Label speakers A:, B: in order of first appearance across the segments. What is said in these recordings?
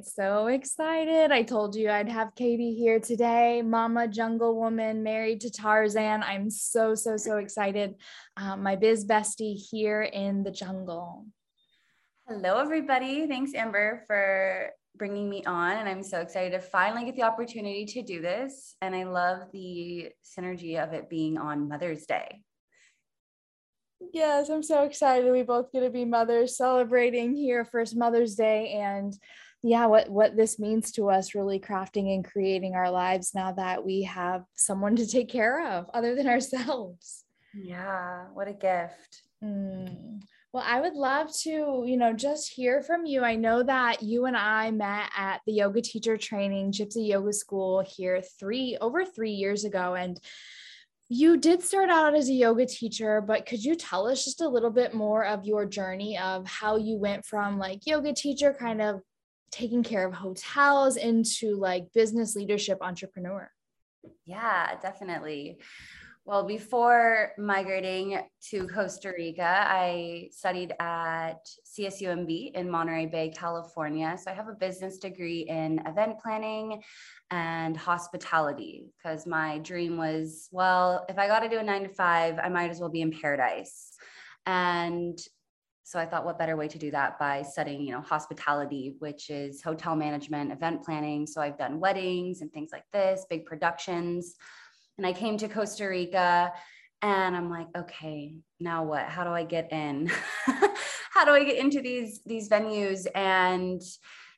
A: So excited. I told you I'd have Katie here today, Mama Jungle Woman, married to Tarzan. I'm so, so, so excited. Um, my biz bestie here in the jungle.
B: Hello, everybody. Thanks, Amber, for bringing me on. And I'm so excited to finally get the opportunity to do this. And I love the synergy of it being on Mother's Day.
A: Yes, I'm so excited. We both get to be mothers celebrating here first Mother's Day and yeah what what this means to us really crafting and creating our lives now that we have someone to take care of other than ourselves.
B: Yeah what a gift.
A: Mm. well i would love to you know just hear from you. I know that you and i met at the yoga teacher training gypsy yoga school here three over three years ago and you did start out as a yoga teacher, but could you tell us just a little bit more of your journey of how you went from like yoga teacher kind of taking care of hotels into like business leadership entrepreneur?
B: Yeah, definitely. Well, before migrating to Costa Rica, I studied at CSUMB in Monterey Bay, California. So I have a business degree in event planning and hospitality because my dream was well, if I got to do a nine to five, I might as well be in paradise. And so I thought, what better way to do that by studying, you know, hospitality, which is hotel management, event planning. So I've done weddings and things like this, big productions. And I came to Costa Rica and I'm like, okay, now what? How do I get in? How do I get into these these venues? And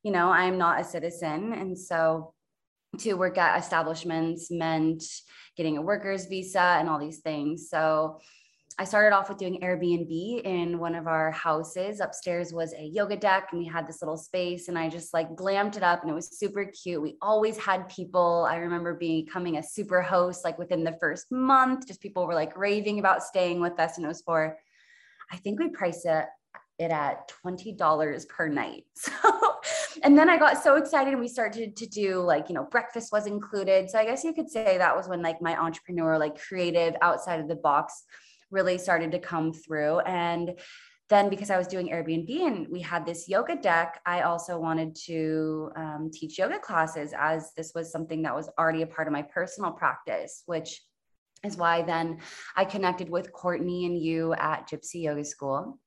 B: you know, I'm not a citizen, and so to work at establishments meant getting a worker's visa and all these things. So I started off with doing Airbnb in one of our houses. Upstairs was a yoga deck, and we had this little space, and I just like glammed it up, and it was super cute. We always had people. I remember becoming a super host like within the first month. Just people were like raving about staying with us, and it was for, I think we priced it it at $20 per night. So, and then I got so excited and we started to do like, you know, breakfast was included. So I guess you could say that was when like my entrepreneur, like creative outside of the box really started to come through. And then because I was doing Airbnb and we had this yoga deck, I also wanted to um, teach yoga classes as this was something that was already a part of my personal practice, which is why then I connected with Courtney and you at Gypsy Yoga School.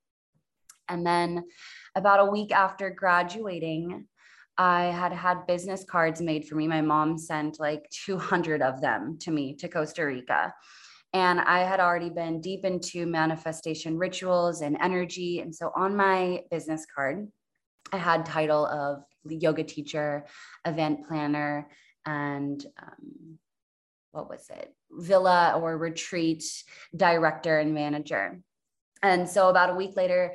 B: And then about a week after graduating, I had had business cards made for me. My mom sent like 200 of them to me to Costa Rica. And I had already been deep into manifestation rituals and energy. And so on my business card, I had title of yoga teacher, event planner, and um, what was it? Villa or retreat director and manager. And so about a week later,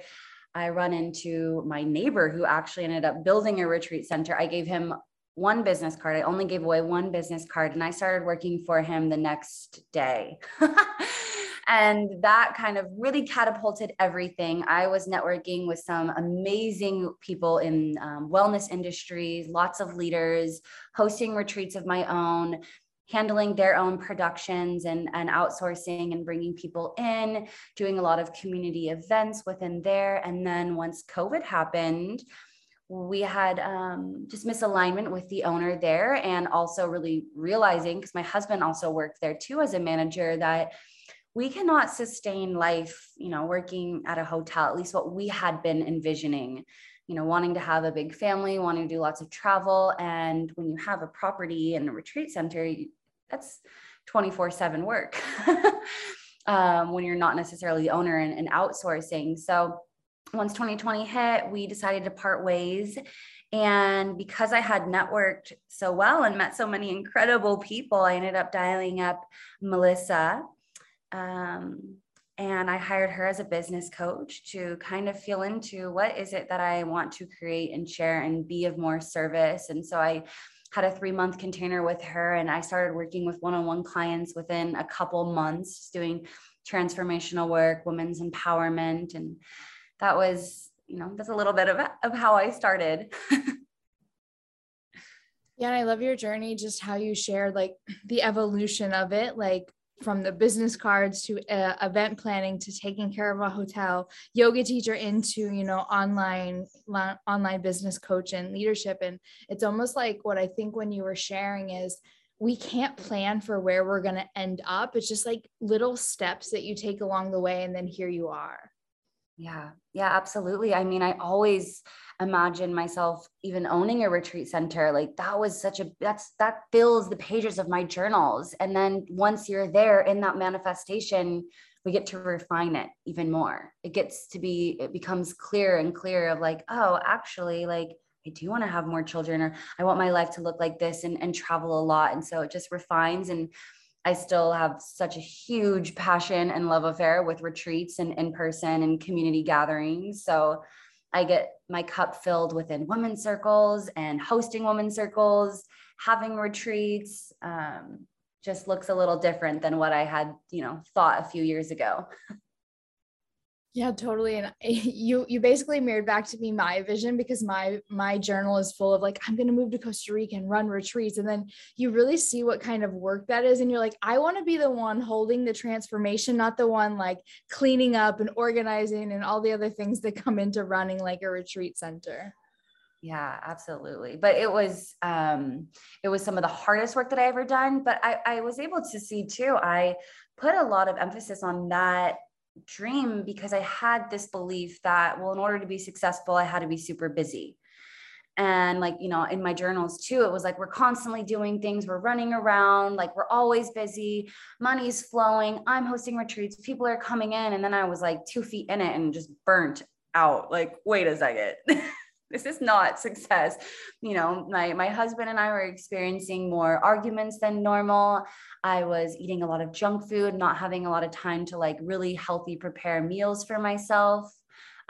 B: I run into my neighbor who actually ended up building a retreat center. I gave him one business card. I only gave away one business card and I started working for him the next day. and that kind of really catapulted everything. I was networking with some amazing people in um, wellness industries, lots of leaders, hosting retreats of my own, handling their own productions and, and outsourcing and bringing people in, doing a lot of community events within there. And then once COVID happened, we had um, just misalignment with the owner there and also really realizing because my husband also worked there too as a manager that we cannot sustain life you know working at a hotel at least what we had been envisioning you know wanting to have a big family wanting to do lots of travel. And when you have a property and a retreat center that's 24 7 work um, when you're not necessarily the owner and, and outsourcing. So once 2020 hit, we decided to part ways. And because I had networked so well and met so many incredible people, I ended up dialing up Melissa. Um, and I hired her as a business coach to kind of feel into what is it that I want to create and share and be of more service. And so I had a three month container with her and I started working with one on one clients within a couple months, doing transformational work, women's empowerment. And that was, you know, that's a little bit of, of how I started.
A: yeah. And I love your journey, just how you shared like the evolution of it. Like, from the business cards to uh, event planning to taking care of a hotel yoga teacher into you know online online business coach and leadership and it's almost like what i think when you were sharing is we can't plan for where we're going to end up it's just like little steps that you take along the way and then here you are
B: yeah. Yeah absolutely. I mean i always imagine myself even owning a retreat center like that was such a that's that fills the pages of my journals. And then once you're there in that manifestation we get to refine it even more. It gets to be it becomes clear and clear of like oh actually like I do want to have more children or I want my life to look like this and, and travel a lot. And so it just refines and I still have such a huge passion and love affair with retreats and in person and community gatherings. So I get my cup filled within women's circles and hosting women's circles, having retreats. Um, just looks a little different than what I had, you know, thought a few years ago.
A: Yeah, totally. And you you basically mirrored back to me my vision because my my journal is full of like I'm going to move to Costa Rica and run retreats and then you really see what kind of work that is and you're like I want to be the one holding the transformation, not the one like cleaning up and organizing and all the other things that come into running like a retreat center.
B: Yeah, absolutely. But it was um it was some of the hardest work that I ever done, but I I was able to see too. I put a lot of emphasis on that dream because I had this belief that, well, in order to be successful, I had to be super busy. And like, you know, in my journals too, it was like we're constantly doing things, we're running around, like we're always busy, money's flowing, I'm hosting retreats, people are coming in. And then I was like two feet in it and just burnt out. Like, wait a second. this is not success. You know my my husband and i were experiencing more arguments than normal. I was eating a lot of junk food not having a lot of time to like really healthy prepare meals for myself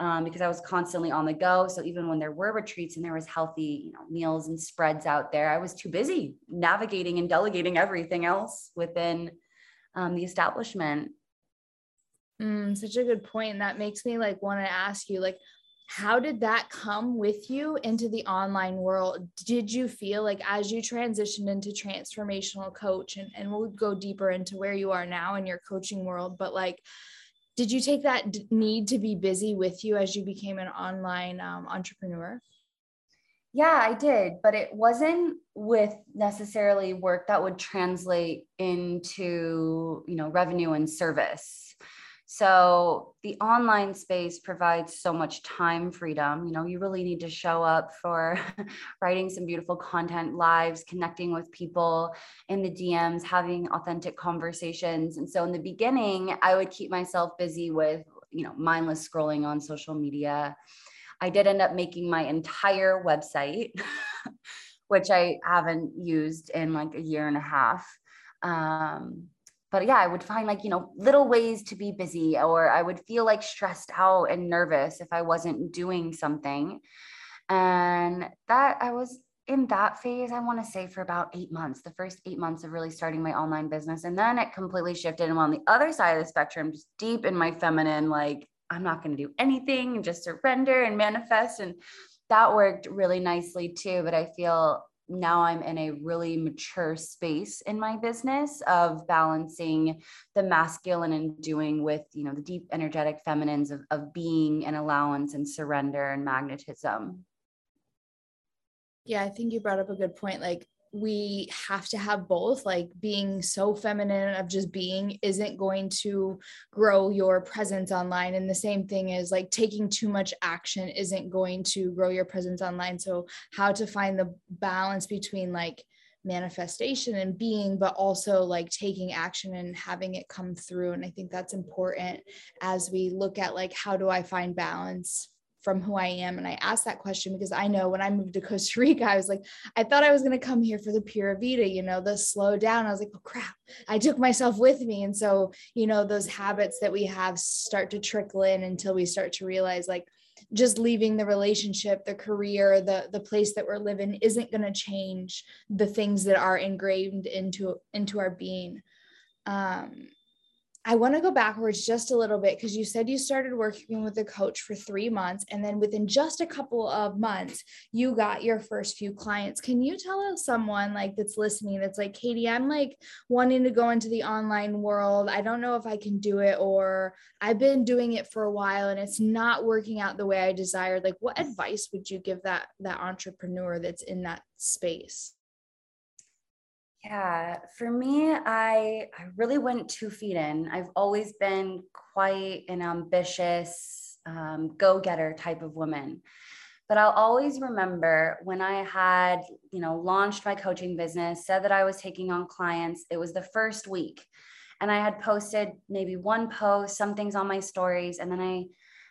B: um, because i was constantly on the go. So even when there were retreats and there was healthy you know meals and spreads out there i was too busy navigating and delegating everything else within um, the establishment.
A: Mm, such a good point. And that makes me like want to ask you, like, how did that come with you into the online world? Did you feel like as you transitioned into transformational coach and, and we'll go deeper into where you are now in your coaching world but like did you take that d- need to be busy with you as you became an online um, entrepreneur?
B: Yeah i did but it wasn't with necessarily work that would translate into you know revenue and service so the online space provides so much time freedom. You know, you really need to show up for writing some beautiful content, lives, connecting with people in the DMs, having authentic conversations. And so in the beginning, I would keep myself busy with, you know, mindless scrolling on social media. I did end up making my entire website, which I haven't used in like a year and a half. Um, but yeah, I would find like, you know, little ways to be busy, or I would feel like stressed out and nervous if I wasn't doing something. And that I was in that phase, I want to say for about eight months, the first eight months of really starting my online business. And then it completely shifted. And on the other side of the spectrum, just deep in my feminine, like, I'm not going to do anything and just surrender and manifest. And that worked really nicely too. But I feel now I'm in a really mature space in my business of balancing the masculine and doing with, you know, the deep energetic feminines of, of being and allowance and surrender and magnetism.
A: Yeah, I think you brought up a good point. Like we have to have both like being so feminine of just being isn't going to grow your presence online. And the same thing is like taking too much action isn't going to grow your presence online. So how to find the balance between like manifestation and being but also like taking action and having it come through. And i think that's important as we look at like how do i find balance from who I am. And I asked that question because I know when I moved to Costa Rica, I was like, I thought I was going to come here for the Pura Vida, you know, the slow down. I was like, oh crap, I took myself with me. And so, you know, those habits that we have start to trickle in until we start to realize like, just leaving the relationship the career the the place that we're living isn't going to change the things that are engraved into into our being um I want to go backwards just a little bit because you said you started working with a coach for three months, and then within just a couple of months, you got your first few clients. Can you tell someone like that's listening that's like, Katie, I'm like wanting to go into the online world. I don't know if I can do it, or I've been doing it for a while and it's not working out the way I desired. Like, what advice would you give that that entrepreneur that's in that space?
B: Yeah, for me, I I really went two feet in. I've always been quite an ambitious, um, go-getter type of woman. But I'll always remember when I had, you know, launched my coaching business, said that I was taking on clients. It was the first week, and I had posted maybe one post, some things on my stories, and then I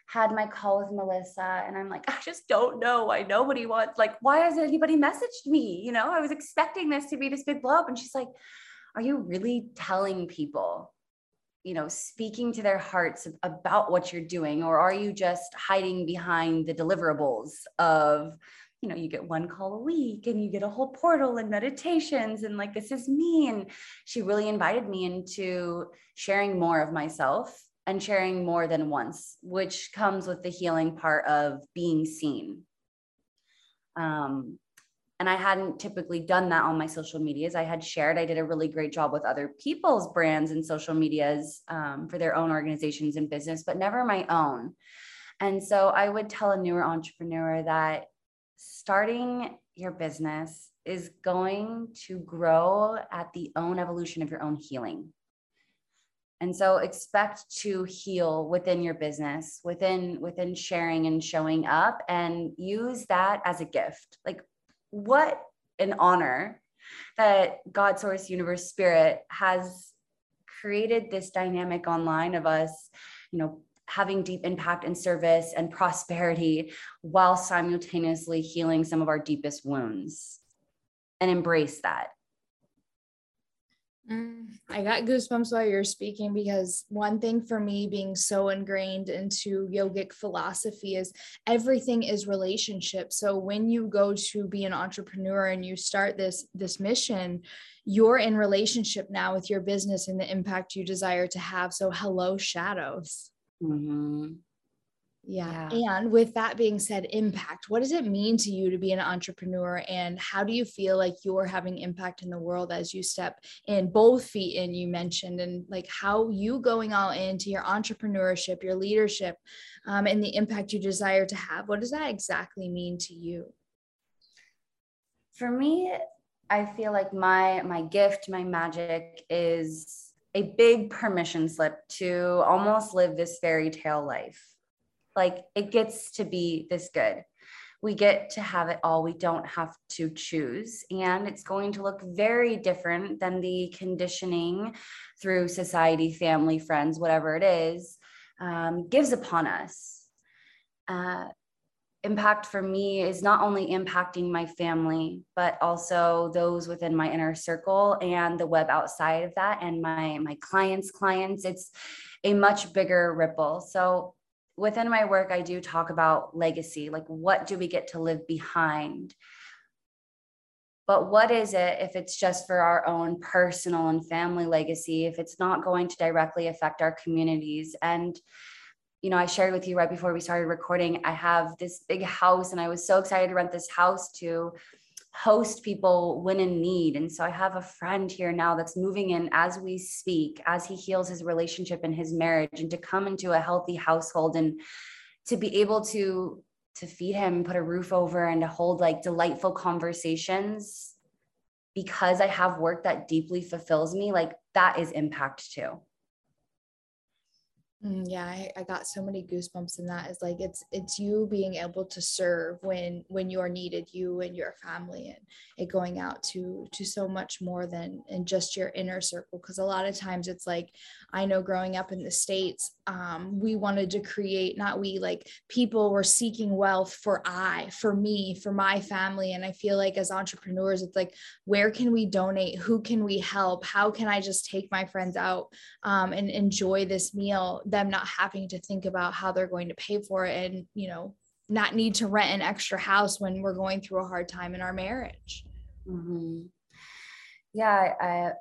B: had my call with Melissa and I'm like, I just don't know why nobody wants, like, why hasn't anybody messaged me? You know, I was expecting this to be this big blow up. And she's like, Are you really telling people, you know, speaking to their hearts about what you're doing? Or are you just hiding behind the deliverables of, you know, you get one call a week and you get a whole portal and meditations and like, this is me. And she really invited me into sharing more of myself and sharing more than once, which comes with the healing part of being seen. Um, and I hadn't typically done that on my social medias. I had shared, I did a really great job with other people's brands and social medias um, for their own organizations and business, but never my own. And so I would tell a newer entrepreneur that starting your business is going to grow at the own evolution of your own healing. And so expect to heal within your business, within within sharing and showing up and use that as a gift. Like what an honor that God source universe spirit has created this dynamic online of us, you know, having deep impact and service and prosperity while simultaneously healing some of our deepest wounds and embrace that
A: I got goosebumps while you're speaking because one thing for me being so ingrained into yogic philosophy is everything is relationship. So when you go to be an entrepreneur and you start this this mission, you're in relationship now with your business and the impact you desire to have. So hello shadows. Mm-hmm. Yeah. yeah. And with that being said, impact, what does it mean to you to be an entrepreneur? And how do you feel like you're having impact in the world as you step in both feet in, you mentioned, and like how you going all into your entrepreneurship, your leadership, um, and the impact you desire to have? What does that exactly mean to you?
B: For me, I feel like my my gift, my magic is a big permission slip to almost live this fairy tale life like it gets to be this good. We get to have it all. We don't have to choose. And it's going to look very different than the conditioning through society, family, friends, whatever it is, um, gives upon us. Uh, impact for me is not only impacting my family but also those within my inner circle and the web outside of that and my my clients clients it's a much bigger ripple so within my work, I do talk about legacy like, what do we get to live behind? But what is it if it's just for our own personal and family legacy, if it's not going to directly affect our communities? And, you know, I shared with you right before we started recording, I have this big house and I was so excited to rent this house to host people when in need. And so I have a friend here now that's moving in as we speak, as he heals his relationship and his marriage, and to come into a healthy household and to be able to to feed him, put a roof over, and to hold like delightful conversations because I have work that deeply fulfills me, like that is impact too.
A: Mm, yeah, I, I got so many goosebumps in that. It's like it's it's you being able to serve when when you are needed, you and your family, and it going out to to so much more than in just your inner circle. Because a lot of times it's like I know growing up in the states, um, we wanted to create not we like people were seeking wealth for I, for me, for my family, and I feel like as entrepreneurs, it's like where can we donate? Who can we help? How can I just take my friends out um, and enjoy this meal? Them not having to think about how they're going to pay for it and you know not need to rent an extra house when we're going through a hard time in our marriage
B: mm-hmm. yeah I,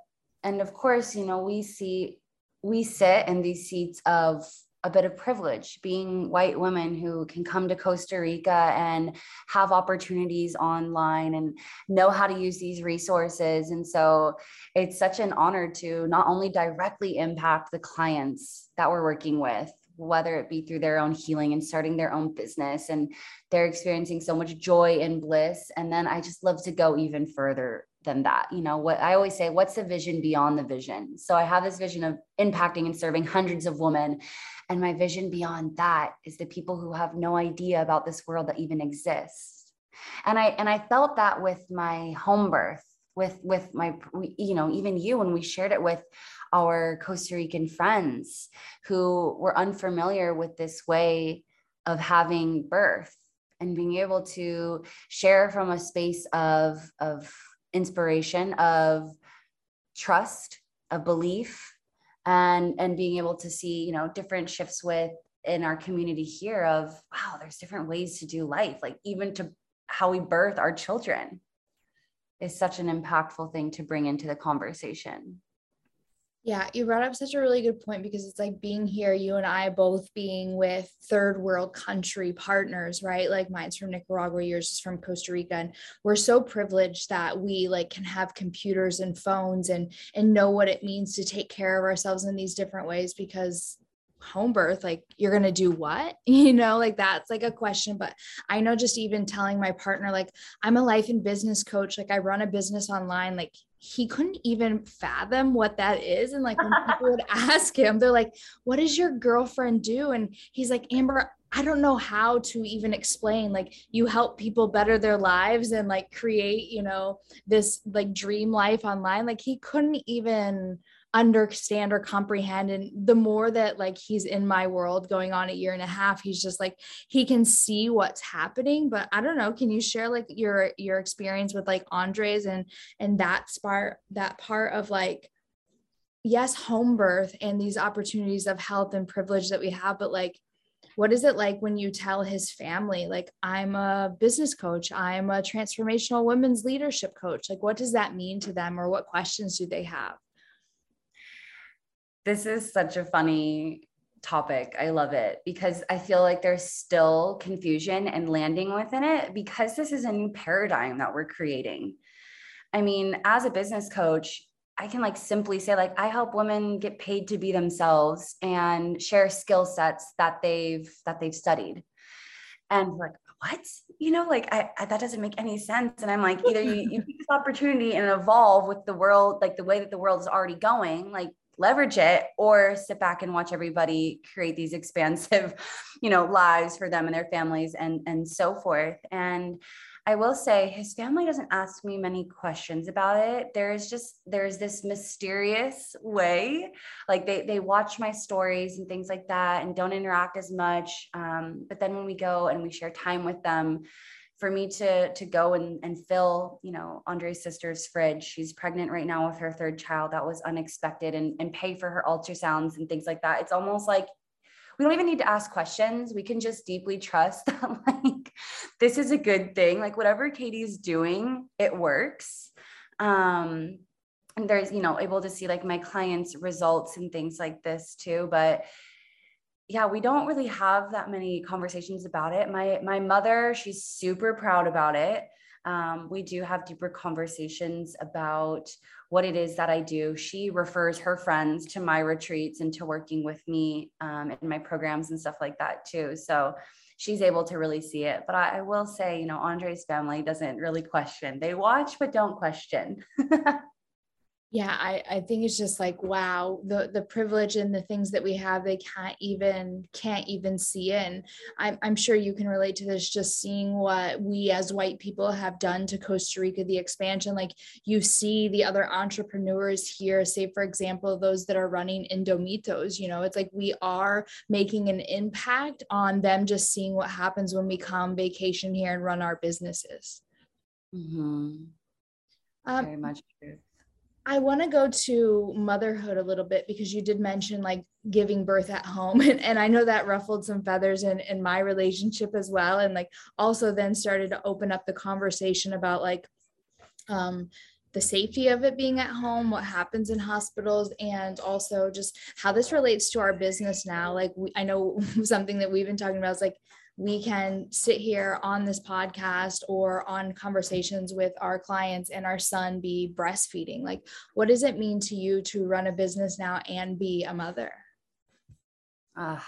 B: and of course you know we see we sit in these seats of a bit of privilege being white women who can come to Costa Rica and have opportunities online and know how to use these resources. And so it's such an honor to not only directly impact the clients that we're working with, whether it be through their own healing and starting their own business and they're experiencing so much joy and bliss. And then i just love to go even further than that. You know what i always say what's the vision beyond the vision? So i have this vision of impacting and serving hundreds of women and my vision beyond that is the people who have no idea about this world that even exists. And I and I felt that with my home birth, with with my you know, even you when we shared it with our Costa Rican friends who were unfamiliar with this way of having birth and being able to share from a space of of inspiration of trust of belief and and being able to see you know different shifts with in our community here of wow there's different ways to do life like even to how we birth our children is such an impactful thing to bring into the conversation
A: yeah, you brought up such a really good point because it's like being here, you and I both being with third world country partners, right? Like mine's from Nicaragua, yours is from Costa Rica. And we're so privileged that we like can have computers and phones and and know what it means to take care of ourselves in these different ways because home birth like you're going to do what you know like that's like a question but i know just even telling my partner like i'm a life and business coach like i run a business online like he couldn't even fathom what that is. And like when people would ask him, they're like, What does your girlfriend do? And he's like, Amber, I don't know how to even explain. Like, you help people better their lives and like create, you know, this like dream life online. Like, he couldn't even understand or comprehend and the more that like he's in my world going on a year and a half he's just like he can see what's happening but i don't know can you share like your your experience with like andres and and that part that part of like yes home birth and these opportunities of health and privilege that we have but like what is it like when you tell his family like i'm a business coach i'm a transformational women's leadership coach like what does that mean to them or what questions do they have
B: this is such a funny topic. I love it because I feel like there's still confusion and landing within it because this is a new paradigm that we're creating. I mean, as a business coach, I can like simply say like I help women get paid to be themselves and share skill sets that they've that they've studied. And like what? You know, like I, I, that doesn't make any sense. And I'm like, either you, you take this opportunity and evolve with the world, like the way that the world is already going, like leverage it or sit back and watch everybody create these expansive you know lives for them and their families and and so forth and I will say his family doesn't ask me many questions about it. There's just there's this mysterious way, like they they watch my stories and things like that, and don't interact as much. Um, but then when we go and we share time with them, for me to to go and, and fill you know andre's sister's fridge. She's pregnant right now with her third child. That was unexpected and, and pay for her ultrasounds and things like that. It's almost like we don't even need to ask questions. We can just deeply trust that like this is a good thing. Like whatever katie's doing it works. Um and there's you know able to see like my clients results and things like this too. But yeah, we don't really have that many conversations about it. My my mother, she's super proud about it. Um, we do have deeper conversations about what it is that I do. She refers her friends to my retreats and to working with me um, in my programs and stuff like that too. So she's able to really see it. But I, I will say, you know, Andre's family doesn't really question. They watch but don't question.
A: yeah I, I think it's just like wow the the privilege and the things that we have they can't even can't even see and I'm, I'm sure you can relate to this just seeing what we as white people have done to costa rica the expansion like you see the other entrepreneurs here say for example those that are running indomitos you know it's like we are making an impact on them just seeing what happens when we come vacation here and run our businesses
B: mm-hmm. um, very much true
A: I want to go to motherhood a little bit because you did mention like giving birth at home. And, and I know that ruffled some feathers in, in my relationship as well. And like also then started to open up the conversation about like um, the safety of it being at home, what happens in hospitals, and also just how this relates to our business now. Like we, I know something that we've been talking about is like we can sit here on this podcast or on conversations with our clients and our son be breastfeeding. Like what does it mean to you to run a business now and be a mother? Uh,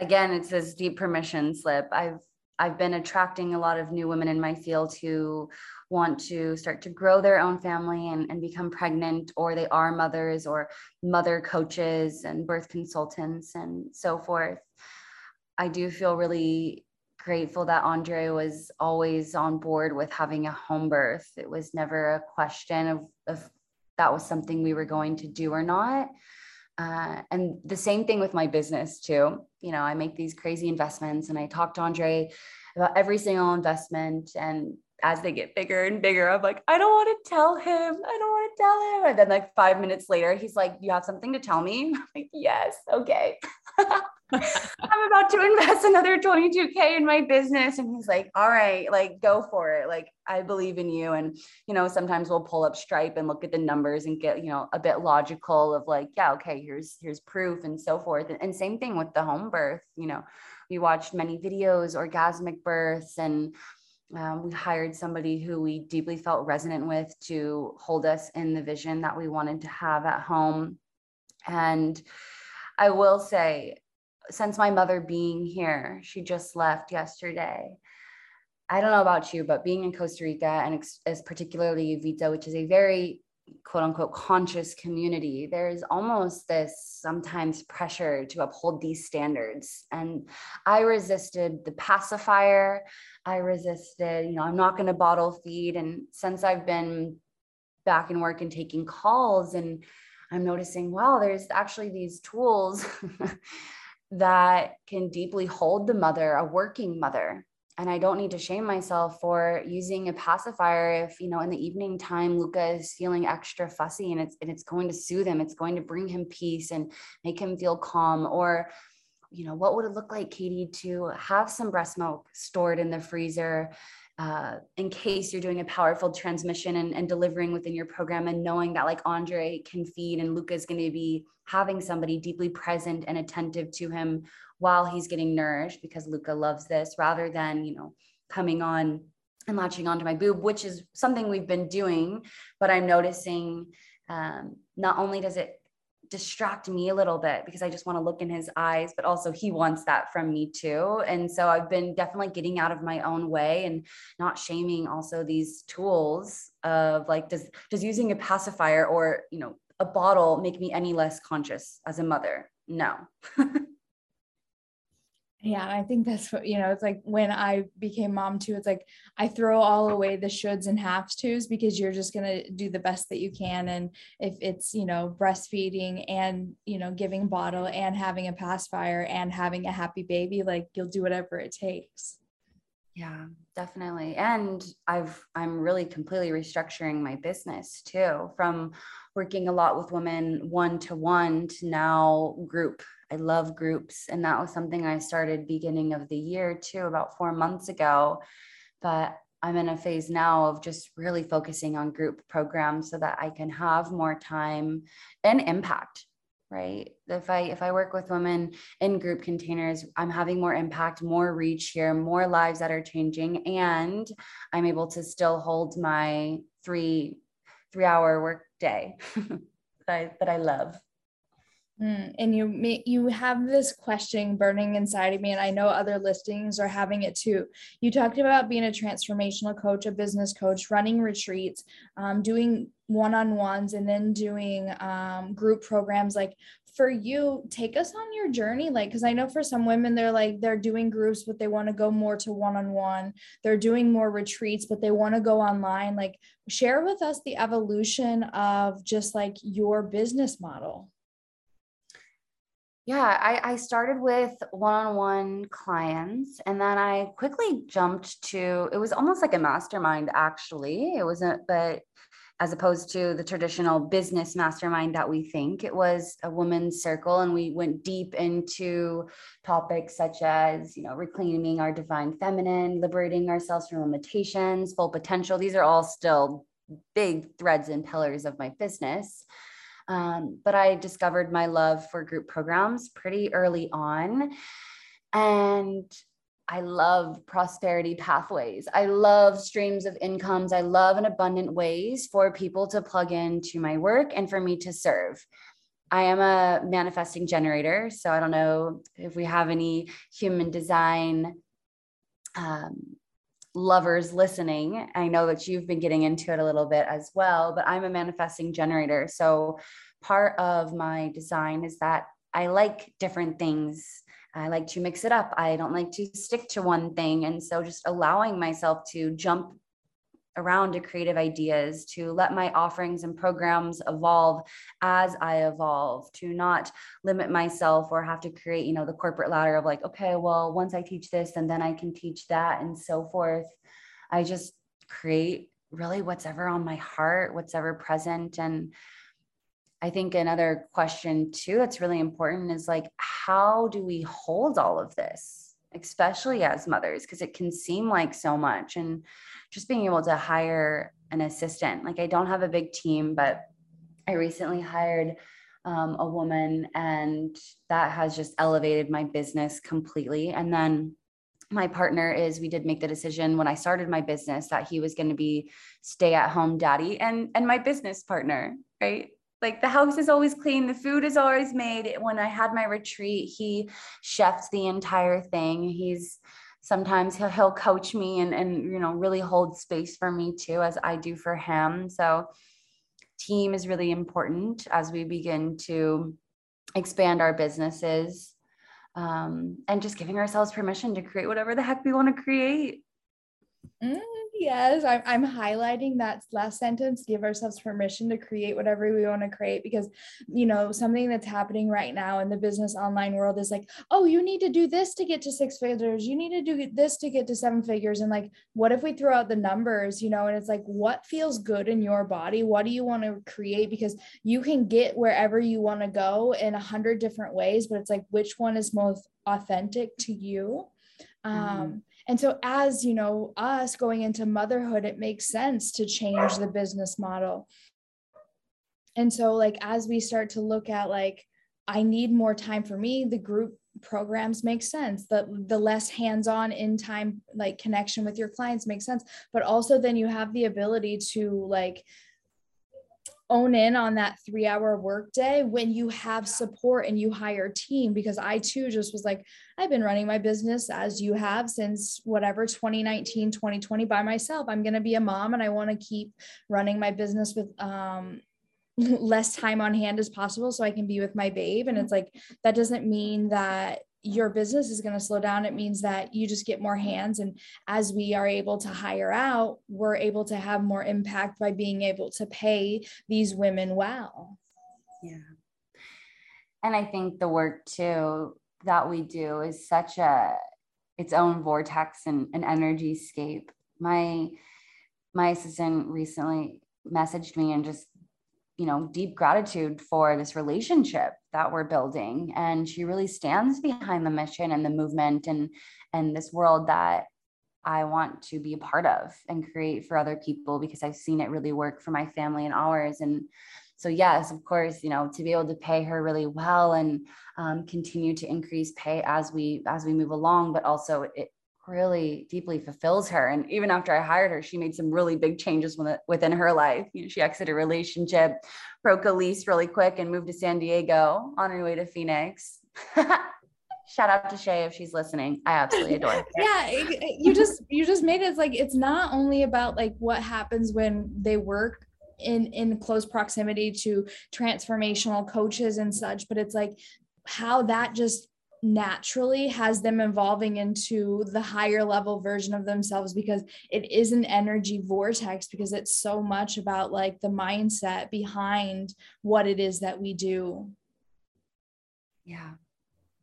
B: again it's this deep permission slip. I've i've been attracting a lot of new women in my field who want to start to grow their own family and, and become pregnant or they are mothers or mother coaches and birth consultants and so forth I do feel really grateful that Andre was always on board with having a home birth. It was never a question of if that was something we were going to do or not. Uh, and the same thing with my business too. You know, I make these crazy investments and I talk to Andre about every single investment. And as they get bigger and bigger, I'm like, I don't want to tell him. I don't want to tell him. And then like five minutes later, he's like, You have something to tell me? I'm like, yes, okay. I'm about to invest another 22K in my business. And he's like, all right, like go for it. Like, I believe in you. And, you know, sometimes we'll pull up Stripe and look at the numbers and get, you know, a bit logical of like, yeah, okay, here's, here's proof and so forth. And, and same thing with the home birth, you know, we watched many videos, orgasmic births, and um, we hired somebody who we deeply felt resonant with to hold us in the vision that we wanted to have at home. And I will say, since my mother being here, she just left yesterday. I don't know about you, but being in Costa Rica and as particularly Uvita, which is a very quote unquote conscious community, there's almost this sometimes pressure to uphold these standards. And I resisted the pacifier. I resisted, you know, I'm not going to bottle feed. And since I've been back in work and taking calls and I'm noticing, wow, there's actually these tools that can deeply hold the mother, a working mother. And I don't need to shame myself for using a pacifier if, you know, in the evening time, Luca is feeling extra fussy and it's, and it's going to soothe him. It's going to bring him peace and make him feel calm. Or, you know, what would it look like, Katie, to have some breast milk stored in the freezer uh, in case you're doing a powerful transmission and, and, delivering within your program and knowing that like Andre can feed and Luca is going to be having somebody deeply present and attentive to him while he's getting nourished because Luca loves this rather than, you know, coming on and latching onto my boob, which is something we've been doing, but I'm noticing um, not only does it distract me a little bit because I just want to look in his eyes, but also he wants that from me too. And so I've been definitely getting out of my own way and not shaming also these tools of like, does, does using a pacifier or, you know, a bottle make me any less conscious as a mother? No.
A: Yeah, I think that's what you know. It's like when I became mom too. It's like I throw all away the shoulds and have tos because you're just gonna do the best that you can. And if it's you know breastfeeding and you know giving bottle and having a pacifier and having a happy baby, like you'll do whatever it takes.
B: Yeah, definitely. And I've I'm really completely restructuring my business too from working a lot with women one to one to now group I love groups. And that was something I started beginning of the year too, about four months ago. But I'm in a phase now of just really focusing on group programs so that I can have more time and impact right if i if i work with women in group containers i'm having more impact more reach here more lives that are changing and i'm able to still hold my three three hour work day that i that i love
A: Mm, and you you have this question burning inside of me, and I know other listings are having it too. You talked about being a transformational coach, a business coach, running retreats, um, doing one-on-ones and then doing um, group programs. Like for you take us on your journey like because i know for some women they're like they're doing groups but they want to go more to one-on-one. They're doing more retreats but they want to go online. Like share with us the evolution of just like your business model
B: yeah, I, I started with one on one clients and then I quickly jumped to it was almost like a mastermind, actually. It wasn't, but as opposed to the traditional business mastermind that we think. It was a woman's circle, and we went deep into topics such as, you know, reclaiming our divine feminine, liberating ourselves from limitations, full potential. These are all still big threads and pillars of my business. Um, but I discovered my love for group programs pretty early on. And I love prosperity pathways. I love streams of incomes. I love an abundant ways for people to plug into my work and for me to serve. I am a manifesting generator. So I don't know if we have any human design um, lovers listening. I know that you've been getting into it a little bit as well, but I'm a manifesting generator. So part of my design is that I like different things I like to mix it up. I don't like to stick to one thing. And so just allowing myself to jump around to creative ideas, to let my offerings and programs evolve as I evolve, to not limit myself or have to create, you know, the corporate ladder of like, okay, well, once I teach this and then I can teach that and so forth. I just create really what's ever on my heart, what's ever present. And I think another question too that's really important is like, how do we hold all of this, especially as mothers? Because it can seem like so much. And just being able to hire an assistant. Like, I don't have a big team, but I recently hired um, a woman, and that has just elevated my business completely. And then my partner is we did make the decision when I started my business that he was going to be stay at home daddy and and my business partner, right? Like the house is always clean the food is always made. When i had my retreat he chefs the entire thing. He's sometimes he'll, he'll coach me and, and you know really hold space for me too as i do for him. So team is really important as we begin to expand our businesses um, and just giving ourselves permission to create whatever the heck we want to create.
A: Mm, Yes, I'm, I'm highlighting that last sentence. Give ourselves permission to create whatever we want to create because, you know, something that's happening right now in the business online world is like, oh, you need to do this to get to six figures. You need to do this to get to seven figures. And like, what if we throw out the numbers, you know, and it's like, what feels good in your body? What do you want to create? Because you can get wherever you want to go in a hundred different ways, but it's like, which one is most authentic to you? Mm-hmm. Um, and so, as you know, us going into motherhood, it makes sense to change the business model. And so, like, as we start to look at, like, I need more time for me, the group programs make sense the the less hands-on in time like connection with your clients makes sense but also then you have the ability to like own in on that three hour workday when you have support and you hire a team because I too just was like, I've been running my business as you have since whatever 2019, 2020 by myself. I'm going to be a mom and I want to keep running my business with um, less time on hand as possible so I can be with my babe. And it's like, that doesn't mean that your business is going to slow down, it means that you just get more hands. And as we are able to hire out, we're able to have more impact by being able to pay these women well.
B: Yeah. And I think the work too that we do is such a its own vortex and an energy scape. My my assistant recently messaged me and just you know deep gratitude for this relationship that we're building. And she really stands behind the mission and the movement and and this world that I want to be a part of and create for other people because I've seen it really work for my family and ours. And so yes of course you know to be able to pay her really well and um, continue to increase pay as we as we move along but also it really deeply fulfills her. And even after I hired her, she made some really big changes within her life. You know, she exited a relationship, broke a lease really quick, and moved to San Diego on her way to Phoenix. Shout out to Shay if she's listening. I absolutely adore her.
A: yeah, you just you just made it like it's not only about like what happens when they work in in close proximity to transformational coaches and such but it's like how that just naturally has them evolving into the higher level version of themselves because it is an energy vortex because it's so much about like the mindset behind what it is that we do.
B: Yeah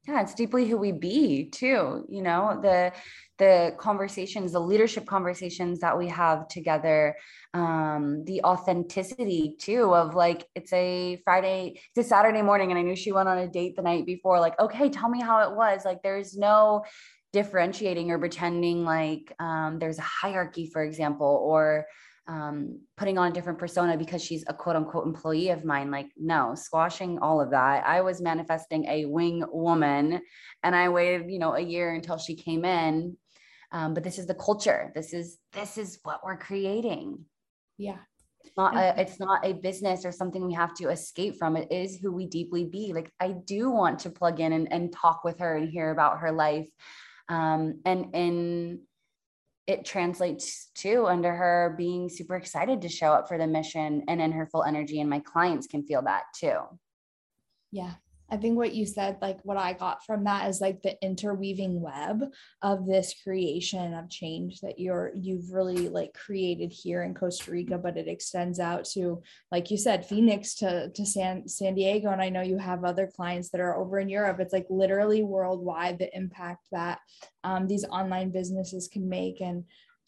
B: yeah it's deeply who we be too you know the the conversations the leadership conversations that we have together um the authenticity too of like it's a friday it's a saturday morning and i knew she went on a date the night before like okay tell me how it was. Like there's no differentiating or pretending like um, there's a hierarchy for example or um, putting on a different persona because she's a quote unquote employee of mine. Like, no, squashing all of that. I was manifesting a wing woman and I waited, you know, a year until she came in. Um, but this is the culture. This is this is what we're creating.
A: Yeah.
B: It's not a, it's not a business or something we have to escape from. It is who we deeply be. Like I do want to plug in and, and talk with her and hear about her life. Um, and and it translates to under her being super excited to show up for the mission and in her full energy and my clients can feel that too.
A: Yeah I think what you said, like what I got from that is like the interweaving web of this creation of change that you're you've really like created here in Costa Rica, but it extends out to, like you said, Phoenix to to San San Diego. And I know you have other clients that are over in Europe. It's like literally worldwide the impact that um, these online businesses can make. And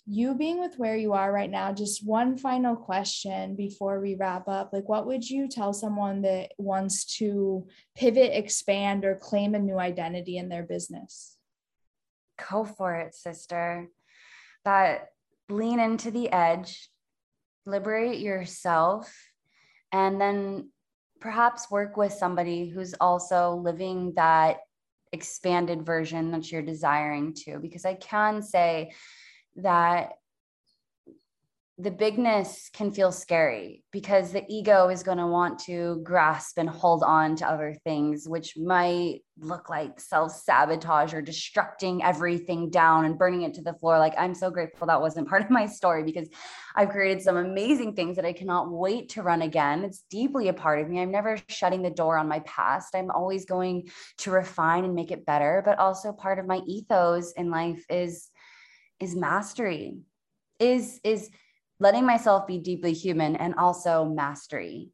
A: you being with where you are right now, just one final question before we wrap up. Like, what would you tell someone that wants to pivot, expand, or claim a new identity in their business?
B: Go for it, sister. That lean into the edge, liberate yourself, and then perhaps work with somebody who's also living that expanded version that you're desiring to. Because I can say, that the bigness can feel scary because the ego is going to want to grasp and hold on to other things, which might look like self sabotage or destructing everything down and burning it to the floor. Like, I'm so grateful that wasn't part of my story because I've created some amazing things that I cannot wait to run again. It's deeply a part of me. I'm never shutting the door on my past. I'm always going to refine and make it better. But also, part of my ethos in life is is mastery is is letting myself be deeply human and also mastery.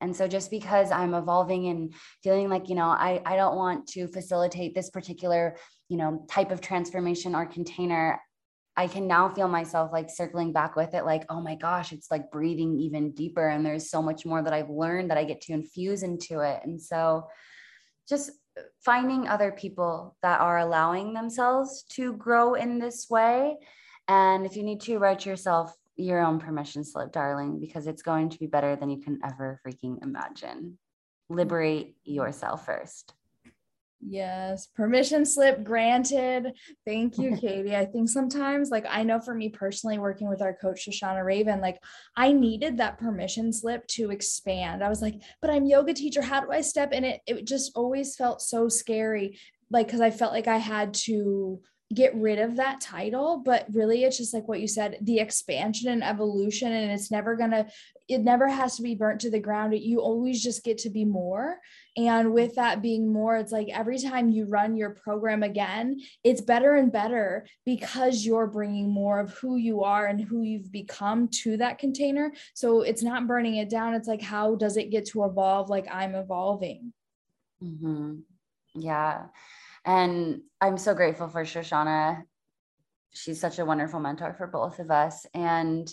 B: And so just because i'm evolving and feeling like you know i i don't want to facilitate this particular you know type of transformation or container i can now feel myself like circling back with it like oh my gosh it's like breathing even deeper and there's so much more that i've learned that i get to infuse into it. And so just finding other people that are allowing themselves to grow in this way. And if you need to, write yourself your own permission slip, darling, because it's going to be better than you can ever freaking imagine. Liberate yourself first.
A: Yes, permission slip granted. Thank you, Katie. I think sometimes, like, I know for me personally, working with our coach, Shoshana Raven, like, I needed that permission slip to expand. I was like, but I'm yoga teacher. How do I step in it? It just always felt so scary, like, because I felt like I had to get rid of that title but really it's just like what you said the expansion and evolution and it's never gonna it never has to be burnt to the ground. You always just get to be more. And with that being more it's like every time you run your program again it's better and better because you're bringing more of who you are and who you've become to that container. So it's not burning it down. It's like how does it get to evolve like i'm evolving?
B: Mm-hmm. yeah and I'm so grateful for Shoshana. She's such a wonderful mentor for both of us. And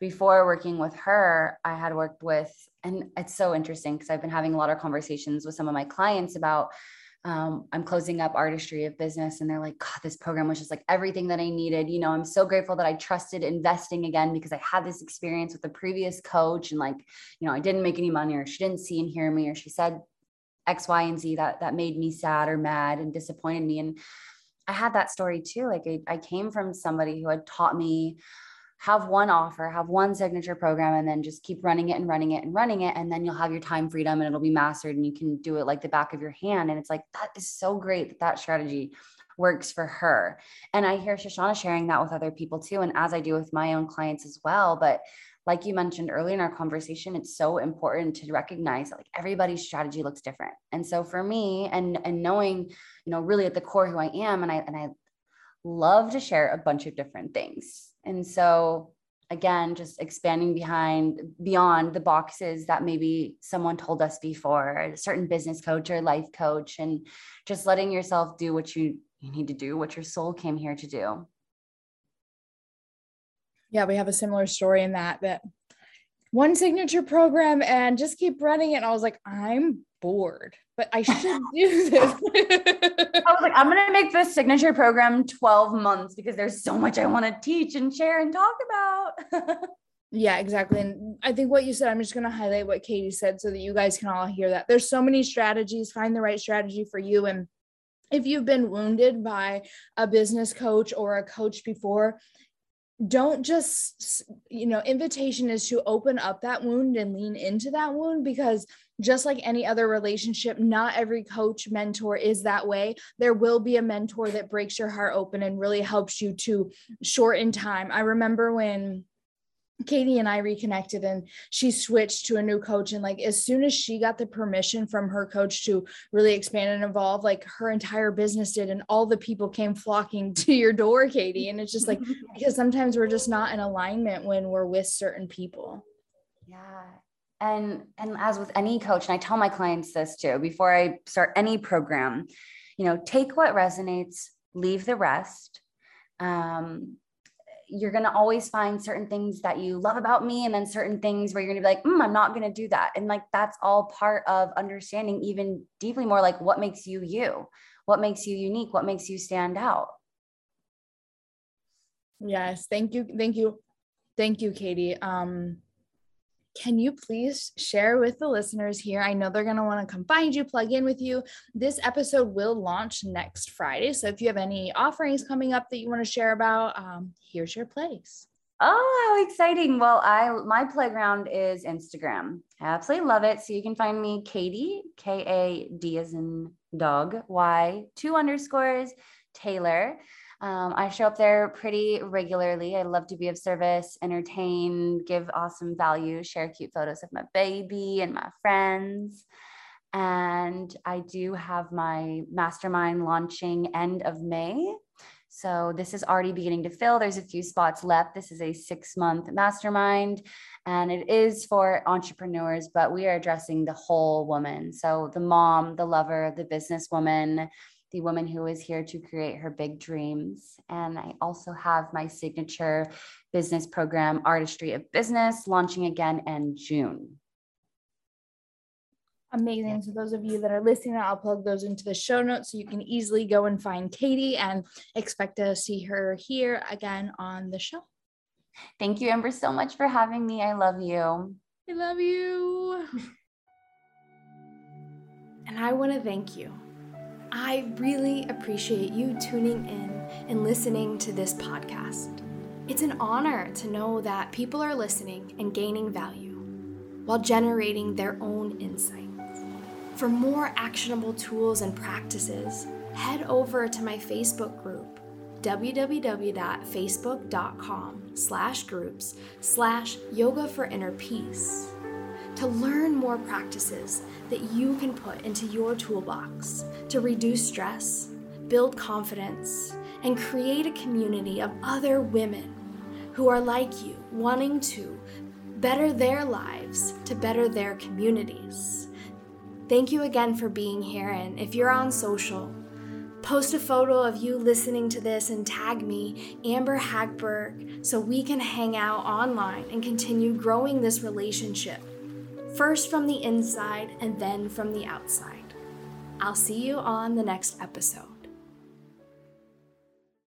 B: before working with her, I had worked with, and it's so interesting because I've been having a lot of conversations with some of my clients about um, I'm closing up artistry of business. And they're like, God, this program was just like everything that I needed. You know, I'm so grateful that I trusted investing again because I had this experience with the previous coach and like, you know, I didn't make any money or she didn't see and hear me or she said X, Y, and Z that that made me sad or mad and disappointed me. And I had that story too. Like I, I came from somebody who had taught me have one offer, have one signature program, and then just keep running it and running it and running it. And then you'll have your time freedom and it'll be mastered and you can do it like the back of your hand. And it's like, that is so great that that strategy works for her. And I hear Shoshana sharing that with other people too. And as I do with my own clients as well. But like you mentioned earlier in our conversation, it's so important to recognize that like everybody's strategy looks different. And so for me, and and knowing, you know, really at the core who I am, and I and I love to share a bunch of different things. And so again, just expanding behind beyond the boxes that maybe someone told us before, a certain business coach or life coach, and just letting yourself do what you, you need to do, what your soul came here to do
A: yeah, we have a similar story in that that one signature program and just keep running it. And I was like, I'm bored, but I should do this.
B: I was like, I'm gonna make this signature program 12 months because there's so much I want to teach and share and talk about.
A: yeah, exactly. And I think what you said, I'm just gonna highlight what Katie said so that you guys can all hear that. There's so many strategies, find the right strategy for you. And if you've been wounded by a business coach or a coach before, don't just you know invitation is to open up that wound and lean into that wound because just like any other relationship not every coach mentor is that way. There will be a mentor that breaks your heart open and really helps you to shorten time. I remember when Katie and I reconnected and she switched to a new coach. And like as soon as she got the permission from her coach to really expand and evolve, like her entire business did, and all the people came flocking to your door, Katie. And it's just like because sometimes we're just not in alignment when we're with certain people.
B: Yeah. And and as with any coach, and I tell my clients this too, before I start any program, you know, take what resonates, leave the rest. Um, you're going to always find certain things that you love about me and then certain things where you're going to be like mm, i'm not going to do that. And like that's all part of understanding even deeply more like what makes you you what makes you unique what makes you stand out.
A: Yes thank you thank you thank you katie. Um can you please share with the listeners here? I know they're going to want to come find you, plug in with you. This episode will launch next Friday. So if you have any offerings coming up that you want to share about, um, here's your place.
B: Oh, how exciting. Well, I my playground is Instagram. I absolutely love it. So you can find me Katie, K-A-D as in dog, Y, two underscores, Taylor. Um, I show up there pretty regularly. I love to be of service, entertain, give awesome value, share cute photos of my baby and my friends. And I do have my mastermind launching end of May. So this is already beginning to fill. There's a few spots left. This is a six month mastermind and it is for entrepreneurs, but we are addressing the whole woman. So the mom, the lover, the businesswoman, the woman who is here to create her big dreams. And I also have my signature business program, Artistry of Business, launching again in June.
A: Amazing. So, those of you that are listening, I'll plug those into the show notes so you can easily go and find Katie and expect to see her here again on the show.
B: Thank you, Amber, so much for having me. I love you.
A: I love you. and I want to thank you I really appreciate you tuning in and listening to this podcast. It's an honor to know that people are listening and gaining value while generating their own insights. For more actionable tools and practices, head over to my Facebook group www.facebook.com slash groups slash yoga for inner peace to learn more practices that you can put into your toolbox to reduce stress, build confidence, and create a community of other women who are like you, wanting to better their lives to better their communities. Thank you again for being here. And if you're on social, post a photo of you listening to this and tag me, Amber Hagberg, so we can hang out online and continue growing this relationship first from the inside and then from the outside. I'll see you on the next episode.